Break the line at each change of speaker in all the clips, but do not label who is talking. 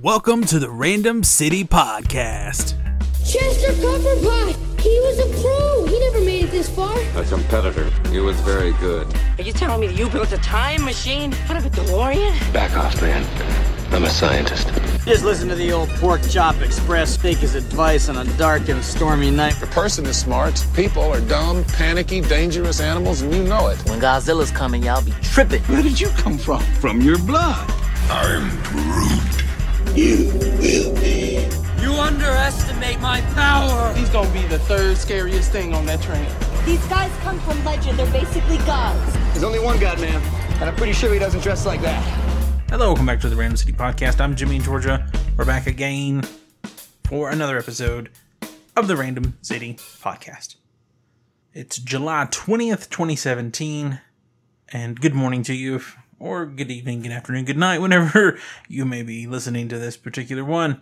Welcome to the Random City Podcast.
Chester Copperpot! He was a pro! He never made it this far.
A competitor. He was very good.
Are you telling me that you built a time machine out of a DeLorean?
Back off, man. I'm a scientist.
Just listen to the old Pork Chop Express. Take his advice on a dark and stormy night.
A person is smart. People are dumb, panicky, dangerous animals, and you know it.
When Godzilla's coming, y'all be tripping.
Where did you come from? From your blood.
I'm Groot. You will be.
You underestimate my power.
He's gonna be the third scariest thing on that train.
These guys come from legend. They're basically gods.
There's only one god, man, and I'm pretty sure he doesn't dress like that.
Hello, welcome back to the Random City Podcast. I'm Jimmy in Georgia. We're back again for another episode of the Random City Podcast. It's July 20th, 2017, and good morning to you, or good evening, good afternoon, good night, whenever you may be listening to this particular one.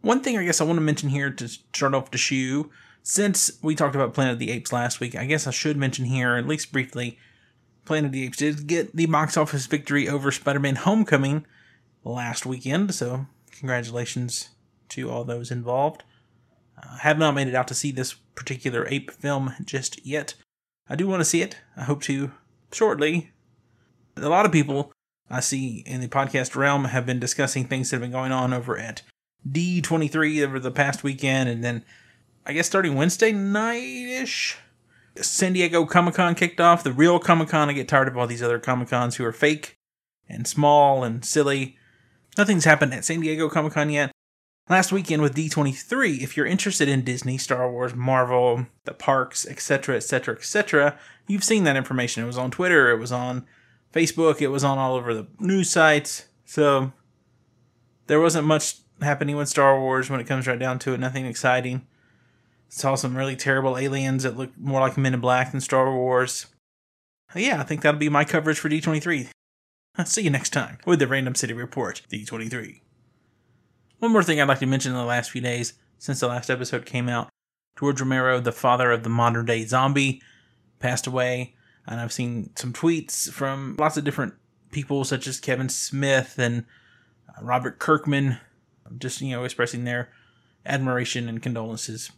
One thing I guess I want to mention here to start off the shoe, since we talked about Planet of the Apes last week, I guess I should mention here, at least briefly, Planet of the Apes did get the box office victory over Spider Man Homecoming last weekend, so congratulations to all those involved. I uh, have not made it out to see this particular ape film just yet. I do want to see it. I hope to shortly. A lot of people I see in the podcast realm have been discussing things that have been going on over at D23 over the past weekend, and then I guess starting Wednesday night ish San Diego Comic Con kicked off. The real Comic Con. I get tired of all these other Comic Cons who are fake and small and silly. Nothing's happened at San Diego Comic Con yet. Last weekend with D23, if you're interested in Disney, Star Wars, Marvel, the parks, etc., etc., etc., you've seen that information. It was on Twitter, it was on Facebook, it was on all over the news sites. So there wasn't much happening with Star Wars when it comes right down to it. Nothing exciting. Saw some really terrible aliens that looked more like Men in Black than Star Wars. Yeah, I think that'll be my coverage for D23. I'll see you next time with the Random City Report, D23. One more thing I'd like to mention in the last few days, since the last episode came out. George Romero, the father of the modern day zombie, passed away. And I've seen some tweets from lots of different people, such as Kevin Smith and uh, Robert Kirkman, just, you know, expressing their admiration and condolences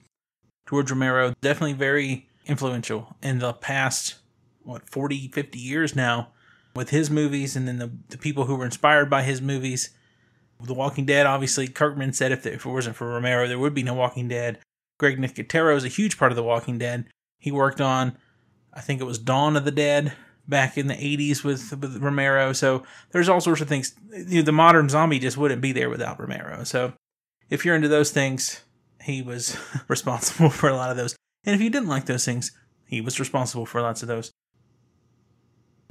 George Romero, definitely very influential in the past, what, 40, 50 years now with his movies and then the, the people who were inspired by his movies. The Walking Dead, obviously, Kirkman said if, if it wasn't for Romero, there would be no Walking Dead. Greg Nicotero is a huge part of The Walking Dead. He worked on, I think it was Dawn of the Dead back in the 80s with, with Romero. So there's all sorts of things. You know, the modern zombie just wouldn't be there without Romero. So if you're into those things, he was responsible for a lot of those. And if you didn't like those things, he was responsible for lots of those.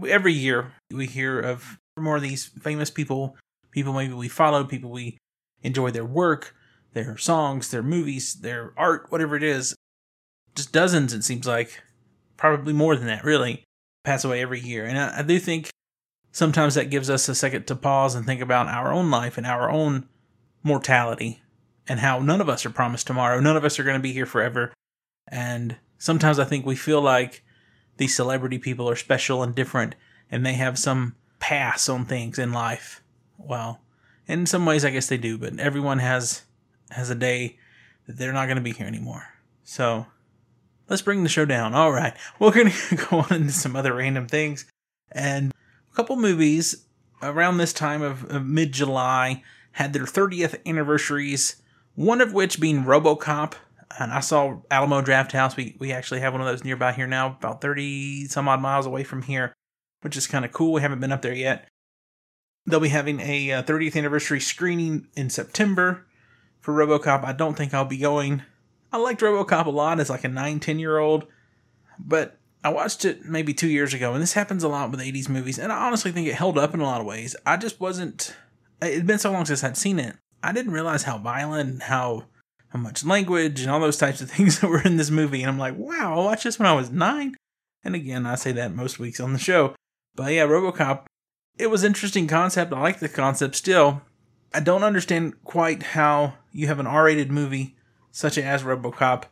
Every year, we hear of more of these famous people, people maybe we follow, people we enjoy their work, their songs, their movies, their art, whatever it is. Just dozens, it seems like. Probably more than that, really, pass away every year. And I, I do think sometimes that gives us a second to pause and think about our own life and our own mortality and how none of us are promised tomorrow. None of us are going to be here forever. And sometimes I think we feel like these celebrity people are special and different and they have some pass on things in life. Well, in some ways I guess they do, but everyone has has a day that they're not going to be here anymore. So, let's bring the show down. All right. We're going to go on into some other random things and a couple movies around this time of, of mid-July had their 30th anniversaries one of which being RoboCop. And I saw Alamo Drafthouse. We we actually have one of those nearby here now, about thirty some odd miles away from here, which is kind of cool. We haven't been up there yet. They'll be having a uh, 30th anniversary screening in September for RoboCop. I don't think I'll be going. I liked RoboCop a lot as like a 9, 10 year old, but I watched it maybe two years ago, and this happens a lot with 80s movies, and I honestly think it held up in a lot of ways. I just wasn't. It'd been so long since I'd seen it. I didn't realize how violent how how much language and all those types of things that were in this movie. And I'm like, wow, I watched this when I was nine. And again, I say that most weeks on the show. But yeah, Robocop, it was interesting concept. I like the concept still. I don't understand quite how you have an R-rated movie such as Robocop,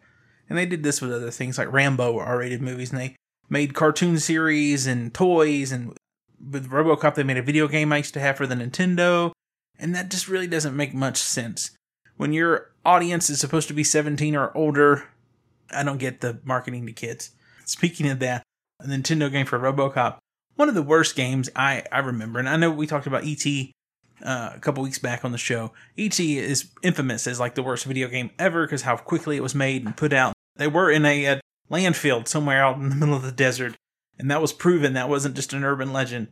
and they did this with other things like Rambo R-rated movies, and they made cartoon series and toys, and with Robocop they made a video game I used to have for the Nintendo, And that just really doesn't make much sense. When your audience is supposed to be 17 or older, I don't get the marketing to kids. Speaking of that, a Nintendo game for Robocop, one of the worst games I, I remember. And I know we talked about E.T. Uh, a couple weeks back on the show. E.T. is infamous as like the worst video game ever because how quickly it was made and put out. They were in a, a landfill somewhere out in the middle of the desert, and that was proven that wasn't just an urban legend.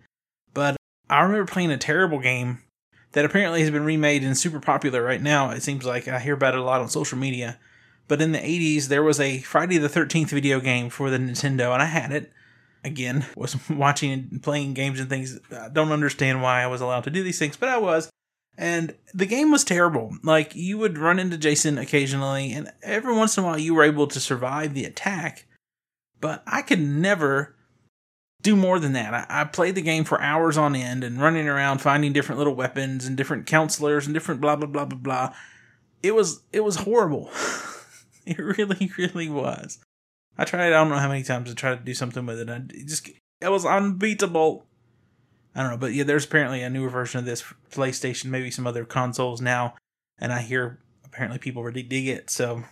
But I remember playing a terrible game that apparently has been remade and super popular right now. It seems like I hear about it a lot on social media. But in the 80s, there was a Friday the 13th video game for the Nintendo, and I had it. Again, was watching and playing games and things. I don't understand why I was allowed to do these things, but I was. And the game was terrible. Like, you would run into Jason occasionally, and every once in a while you were able to survive the attack. But I could never do more than that. I, I, played the game for hours on end and running around finding different little weapons and different counselors and different blah blah blah blah blah. It was it was horrible. it really really was. I tried I don't know how many times I tried to do something with it. I it just it was unbeatable. I don't know, but yeah, there's apparently a newer version of this PlayStation, maybe some other consoles now, and I hear apparently people really dig it. So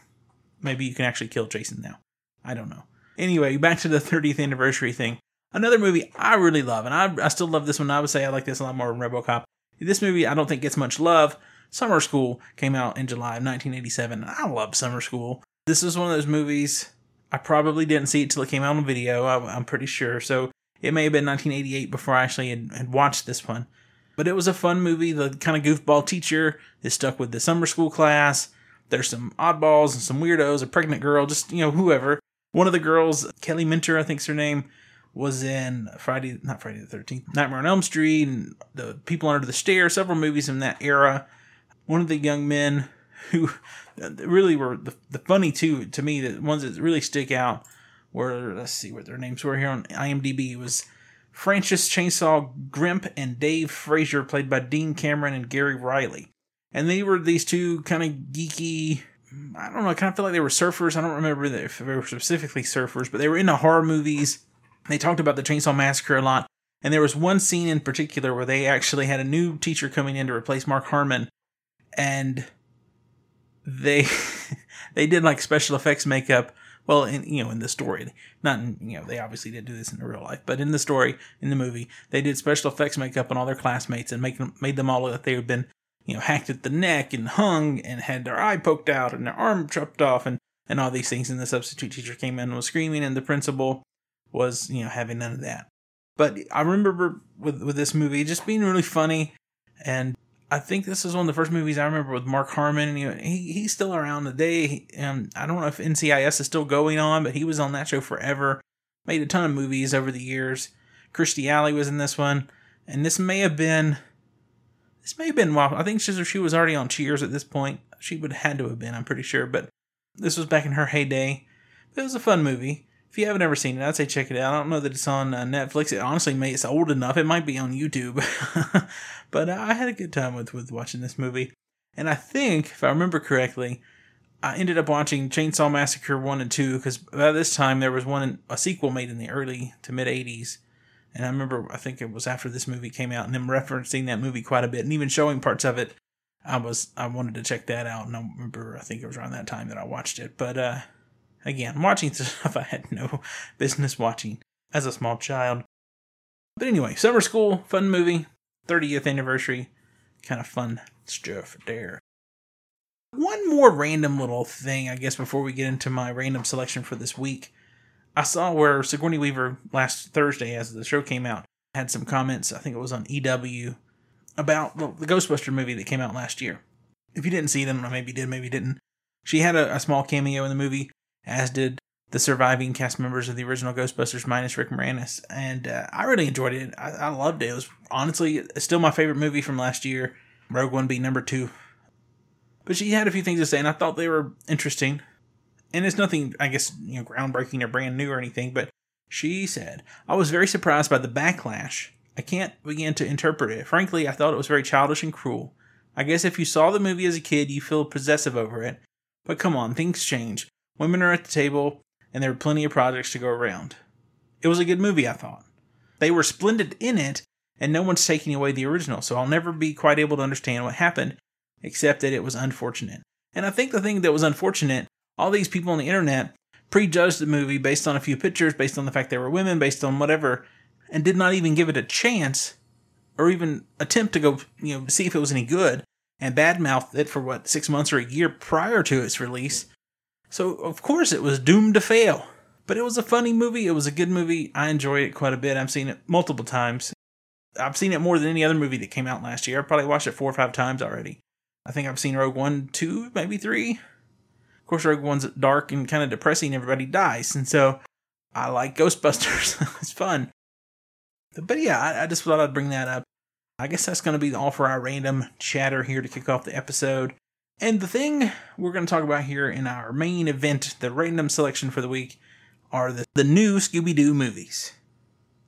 maybe you can actually kill Jason now. I don't know. Anyway, back to the 30th anniversary thing. Another movie I really love, and I, I still love this one. I would say I like this a lot more than Robocop. This movie I don't think gets much love. Summer School came out in July of 1987. I love Summer School. This is one of those movies I probably didn't see it till it came out on video. I, am pretty sure. So it may have been 1988 before I actually had, had watched this one. But it was a fun movie. The kind of goofball teacher is stuck with the summer school class. There's some oddballs and some weirdos, a pregnant girl, just, you know, whoever. One of the girls, Kelly Minter, I think's her name, was in Friday, not Friday the 13th, Nightmare on Elm Street, and The People Under the Stairs, several movies in that era. One of the young men who really were the, the funny two to me, the ones that really stick out were, let's see what their names were here on IMDb, it was Francis Chainsaw Gremp and Dave Frazier, played by Dean Cameron and Gary Riley. And they were these two kind of geeky, I don't know, I kind of feel like they were surfers. I don't remember if they were specifically surfers, but they were into horror movies they talked about the Chainsaw Massacre a lot, and there was one scene in particular where they actually had a new teacher coming in to replace Mark Harmon, and they they did like special effects makeup. Well, in you know, in the story, not in, you know, they obviously didn't do this in real life, but in the story, in the movie, they did special effects makeup on all their classmates and make them made them all look like they had been you know hacked at the neck and hung and had their eye poked out and their arm chopped off and and all these things. And the substitute teacher came in and was screaming, and the principal was you know having none of that. But I remember with with this movie just being really funny, and I think this is one of the first movies I remember with Mark Harmon. And he he's still around today. And I don't know if NCIS is still going on, but he was on that show forever. Made a ton of movies over the years. Kirstie Alley was in this one, and this may have been this may have been while I think she, she was already on Cheers at this point. She would have had to have been, I'm pretty sure, but this was back in her heyday. It was a fun movie if you haven't ever seen it, I'd say check it out. I don't know that it's on uh, Netflix. It honestly may it's old enough. It might be on YouTube, but uh, I had a good time with with watching this movie. And I think, if I remember correctly, I ended up watching Chainsaw Massacre one and two because by this time there was one a sequel made in the early to mid '80s. And I remember, I think it was after this movie came out, and them referencing that movie quite a bit, and even showing parts of it. I was I wanted to check that out, and I remember I think it was around that time that I watched it. But uh, Again, watching stuff I had no business watching as a small child. But anyway, Summer School, fun movie, 30th anniversary, kind of fun stuff there. One more random little thing, I guess, before we get into my random selection for this week. I saw where Sigourney Weaver last Thursday, as the show came out, had some comments, I think it was on EW, about the Ghostbuster movie that came out last year. If you didn't see them, maybe you did, maybe you didn't. She had a, a small cameo in the movie as did the surviving cast members of the original Ghostbusters minus Rick Moranis. And uh, I really enjoyed it. I, I, loved it. It was honestly still my favorite movie from last year. Rogue One being number two. But she had a few things to say, and I thought they were interesting. And it's nothing, I guess, you know, groundbreaking or brand new or anything, but she said, I was very surprised by the backlash. I can't begin to interpret it. Frankly, I thought it was very childish and cruel. I guess if you saw the movie as a kid, you feel possessive over it. But come on, things change. Women are at the table, and there are plenty of projects to go around. It was a good movie, I thought. They were splendid in it, and no one's taking away the original. So I'll never be quite able to understand what happened, except that it was unfortunate. And I think the thing that was unfortunate, all these people on the internet prejudged the movie based on a few pictures, based on the fact they were women, based on whatever, and did not even give it a chance or even attempt to go, you know, see if it was any good, and badmouthed it for what, six months or a year prior to its release. So, of course, it was doomed to fail. But it was a funny movie. It was a good movie. I enjoy it quite a bit. I've seen it multiple times. I've seen it more than any other movie that came out last year. I probably watched it four or five times already. I think I've seen Rogue One, two, maybe three. Of course, Rogue One's dark and kind of depressing. Everybody dies. And so I like Ghostbusters. it's fun. But yeah, I, I just thought I'd bring that up. I guess that's going to be all for our random chatter here to kick off the episode. And the thing we're going to talk about here in our main event, the random selection for the week, are the, the new Scooby Doo movies.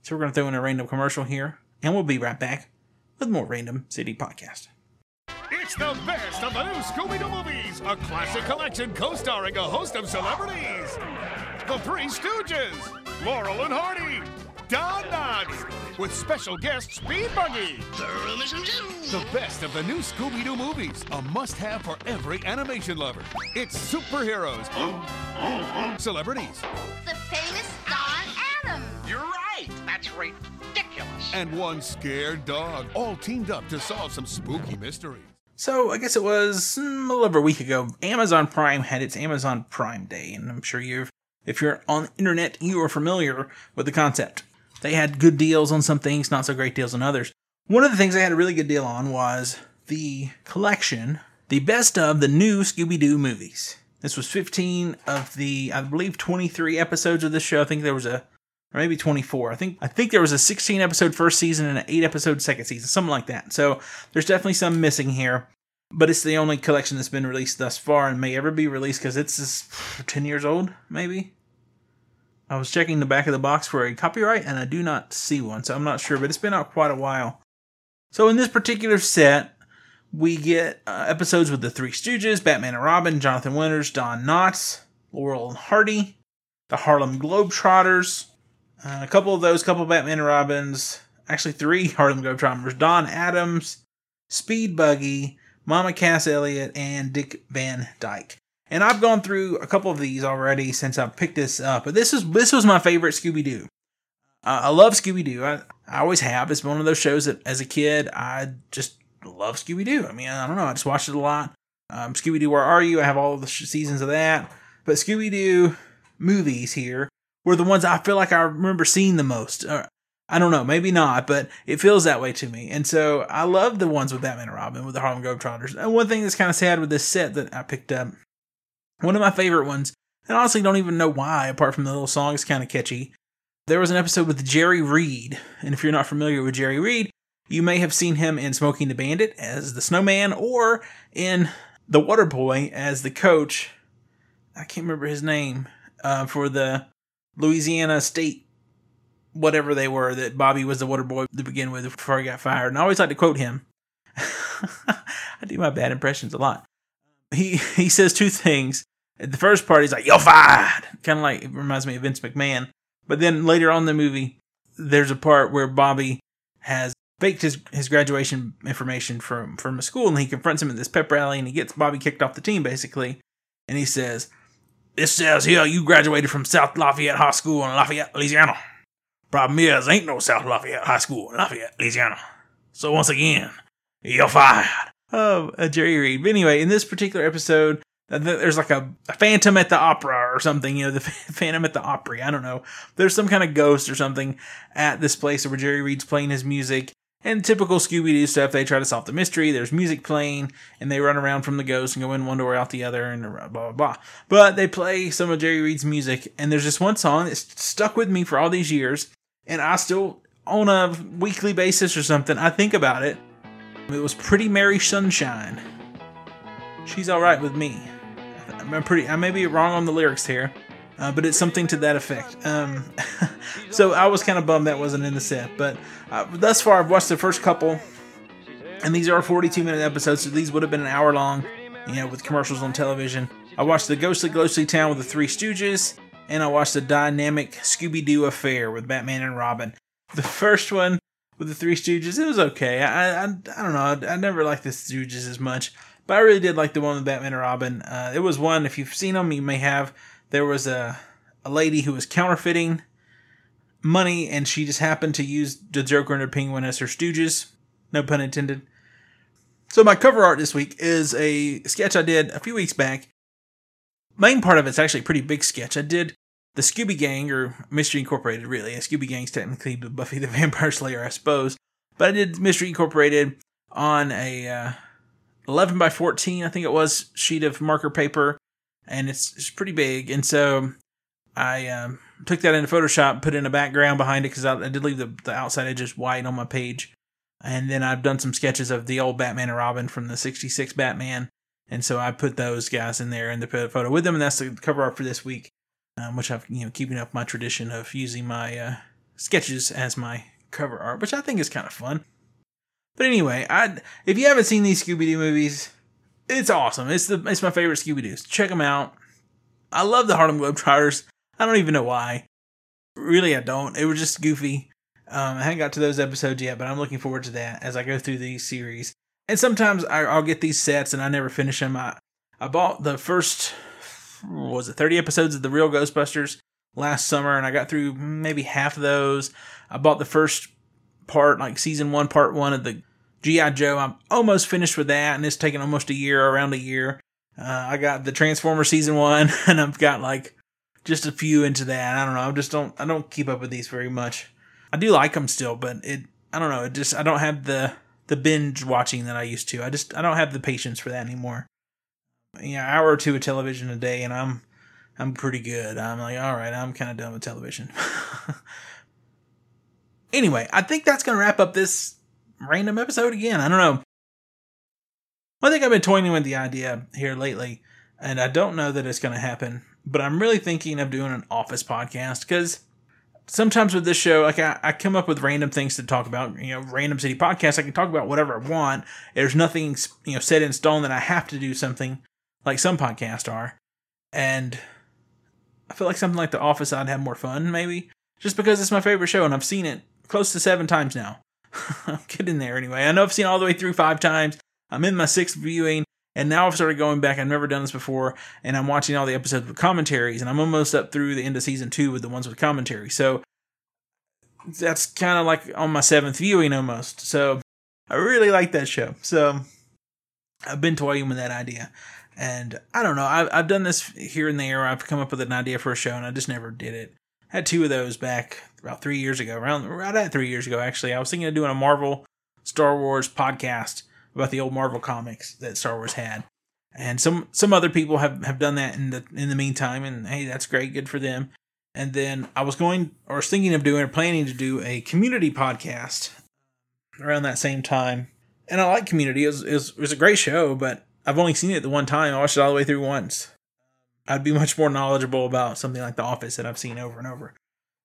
So we're going to throw in a random commercial here, and we'll be right back with more Random City Podcast.
It's the best of the new Scooby Doo movies, a classic collection co starring a host of celebrities The Three Stooges, Laurel and Hardy, Don Knotts, with special guest Speed Buggy. The best of the new Scooby Doo movies, a must have for every animation lover. It's superheroes, celebrities,
The famous Don Adams.
You're right. That's ridiculous.
and one scared dog, all teamed up to solve some spooky mysteries.
So I guess it was mm, a little over a week ago. Amazon Prime had its Amazon Prime Day, and I'm sure you've, if you're on the internet, you are familiar with the concept. They had good deals on some things, not so great deals on others. One of the things they had a really good deal on was the collection, the best of the new Scooby Doo movies. This was 15 of the, I believe, 23 episodes of this show. I think there was a, or maybe 24. I think I think there was a 16 episode first season and an 8 episode second season, something like that. So there's definitely some missing here, but it's the only collection that's been released thus far and may ever be released because it's just 10 years old, maybe. I was checking the back of the box for a copyright and I do not see one, so I'm not sure, but it's been out quite a while. So in this particular set, we get uh, episodes with the Three Stooges, Batman and Robin, Jonathan Winters, Don Knotts, Laurel and Hardy, the Harlem Globetrotters, uh, a couple of those, couple of Batman and Robins, actually three Harlem Globetrotters, Don Adams, Speed Buggy, Mama Cass Elliot, and Dick Van Dyke. And I've gone through a couple of these already since I picked this up, but this is this was my favorite Scooby Doo. Uh, I love Scooby Doo. I, I always have. It's one of those shows that, as a kid, I just love Scooby Doo. I mean, I don't know. I just watched it a lot. Um, Scooby Doo, Where Are You? I have all the sh- seasons of that. But Scooby Doo movies here were the ones I feel like I remember seeing the most. Uh, I don't know, maybe not, but it feels that way to me. And so I love the ones with Batman and Robin, with the Harlem Globetrotters. And one thing that's kind of sad with this set that I picked up, one of my favorite ones, and honestly don't even know why, apart from the little song is kind of catchy. There was an episode with Jerry Reed, and if you're not familiar with Jerry Reed, you may have seen him in Smokey and the Bandit as the snowman or in The Water Boy as the coach. I can't remember his name uh, for the Louisiana State, whatever they were, that Bobby was the water boy to begin with before he got fired. And I always like to quote him. I do my bad impressions a lot. He he says two things. The first part, he's like, You're fired. Kind of like, it reminds me of Vince McMahon. But then later on in the movie, there's a part where Bobby has faked his, his graduation information from, from a school and he confronts him at this pep rally and he gets Bobby kicked off the team, basically. And he says, This says here you graduated from South Lafayette High School in Lafayette, Louisiana. Problem is, ain't no South Lafayette High School in Lafayette, Louisiana. So once again, you're fired. Oh, uh, Jerry Reed. But anyway, in this particular episode, there's like a, a phantom at the opera or something, you know, the phantom at the Opry. I don't know. There's some kind of ghost or something at this place where Jerry Reed's playing his music. And typical Scooby Doo stuff, they try to solve the mystery. There's music playing, and they run around from the ghost and go in one door, out the other, and blah, blah, blah. But they play some of Jerry Reed's music, and there's this one song that's stuck with me for all these years, and I still, on a weekly basis or something, I think about it. It was Pretty Mary Sunshine. She's alright with me. I'm pretty. I may be wrong on the lyrics here, uh, but it's something to that effect. Um, so I was kind of bummed that wasn't in the set. But uh, thus far, I've watched the first couple, and these are 42 minute episodes, so these would have been an hour long, you know, with commercials on television. I watched the Ghostly Ghostly Town with the Three Stooges, and I watched the Dynamic Scooby Doo Affair with Batman and Robin. The first one with the Three Stooges. It was okay. I I, I don't know. I, I never liked the Stooges as much, but I really did like the one with Batman and Robin. Uh, it was one. If you've seen them, you may have. There was a a lady who was counterfeiting money, and she just happened to use the Joker and the Penguin as her Stooges. No pun intended. So my cover art this week is a sketch I did a few weeks back. Main part of it's actually a pretty big sketch. I did the Scooby Gang or Mystery Incorporated, really. And Scooby Gang's technically the Buffy the Vampire Slayer, I suppose. But I did Mystery Incorporated on a uh, 11 by 14, I think it was, sheet of marker paper, and it's it's pretty big. And so I um, took that into Photoshop, put in a background behind it because I, I, did leave the, the outside edges white on my page. And then I've done some sketches of the old Batman and Robin from the 66 Batman. And so I put those guys in there and the photo with them. And that's the cover art for this week um, which I've you know keeping up my tradition of using my uh, sketches as my cover art, which I think is kind of fun. But anyway, I if you haven't seen these Scooby Doo movies, it's awesome. It's the it's my favorite Scooby Doo's. Check them out. I love the Harlem Globetrotters. I don't even know why. Really, I don't. It was just goofy. Um, I haven't got to those episodes yet, but I'm looking forward to that as I go through these series. And sometimes I, will get these sets and I never finish them. I, I bought the first was it 30 episodes of the real Ghostbusters last summer, and I got through maybe half of those. I bought the first part, like season one, part one of the G.I. Joe. I'm almost finished with that, and it's taken almost a year, around a year. Uh, I got the Transformer season one, and I've got like just a few into that. I don't know. I just don't. I don't keep up with these very much. I do like them still, but it. I don't know. It just. I don't have the the binge watching that I used to. I just. I don't have the patience for that anymore you know, hour or two of television a day, and I'm I'm pretty good. I'm like, all right, I'm kind of done with television. anyway, I think that's gonna wrap up this random episode again. I don't know. I think I've been toying with the idea here lately, and I don't know that it's gonna happen. But I'm really thinking of doing an office podcast because sometimes with this show, like I, I come up with random things to talk about, you know, random city podcasts. I can talk about whatever I want. There's nothing, you know, set in stone that I have to do something like some podcasts are. And I feel like something like The Office, I'd have more fun, maybe. Just because it's my favorite show and I've seen it close to seven times now. I'm getting there anyway. I know I've seen all the way through five times. I'm in my sixth viewing, and now I've started going back. I've never done this before, and I'm watching all the episodes with commentaries, and I'm almost up through the end of season two with the ones with commentary. So that's kind of like on my seventh viewing almost. So I really like that show. So I've been toying with that idea. And I don't know. I've, I've done this here and there. I've come up with an idea for a show, and I just never did it. I had two of those back about three years ago, around right at three years ago, actually. I was thinking of doing a Marvel Star Wars podcast about the old Marvel comics that Star Wars had. And some some other people have, have done that in the in the meantime, and hey, that's great, good for them. And then I was going or was thinking of doing or planning to do a community podcast around that same time. And I like community. It was, it was, it was a great show, but I've only seen it the one time. I watched it all the way through once. I'd be much more knowledgeable about something like The Office that I've seen over and over.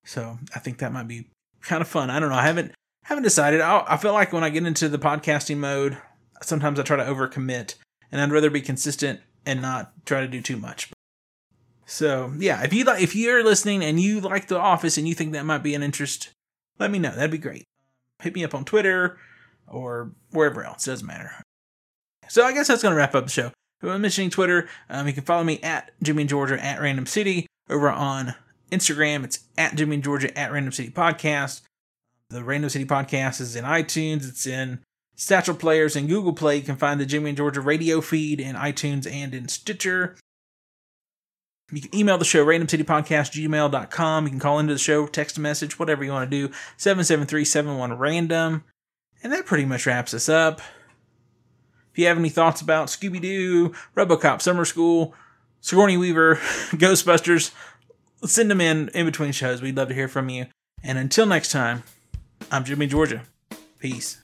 So I think that might be kind of fun. I don't know. I haven't haven't decided. I, I feel like when I get into the podcasting mode, sometimes I try to overcommit, and I'd rather be consistent and not try to do too much. So yeah, if you like, if you're listening and you like The Office and you think that might be an interest, let me know. That'd be great. Hit me up on Twitter or wherever else. Doesn't matter. So I guess that's going to wrap up the show. I'm mentioning Twitter, um, you can follow me at Jimmy and Georgia at Random City. Over on Instagram, it's at Jimmy and Georgia at Random City Podcast. The Random City Podcast is in iTunes. It's in Satchel Players and Google Play. You can find the Jimmy and Georgia radio feed in iTunes and in Stitcher. You can email the show, randomcitypodcast.gmail.com. You can call into the show, text a message, whatever you want to do, 773-71-RANDOM. And that pretty much wraps us up. If you have any thoughts about Scooby Doo, Robocop, Summer School, Sigourney Weaver, Ghostbusters, send them in in between shows. We'd love to hear from you. And until next time, I'm Jimmy Georgia. Peace.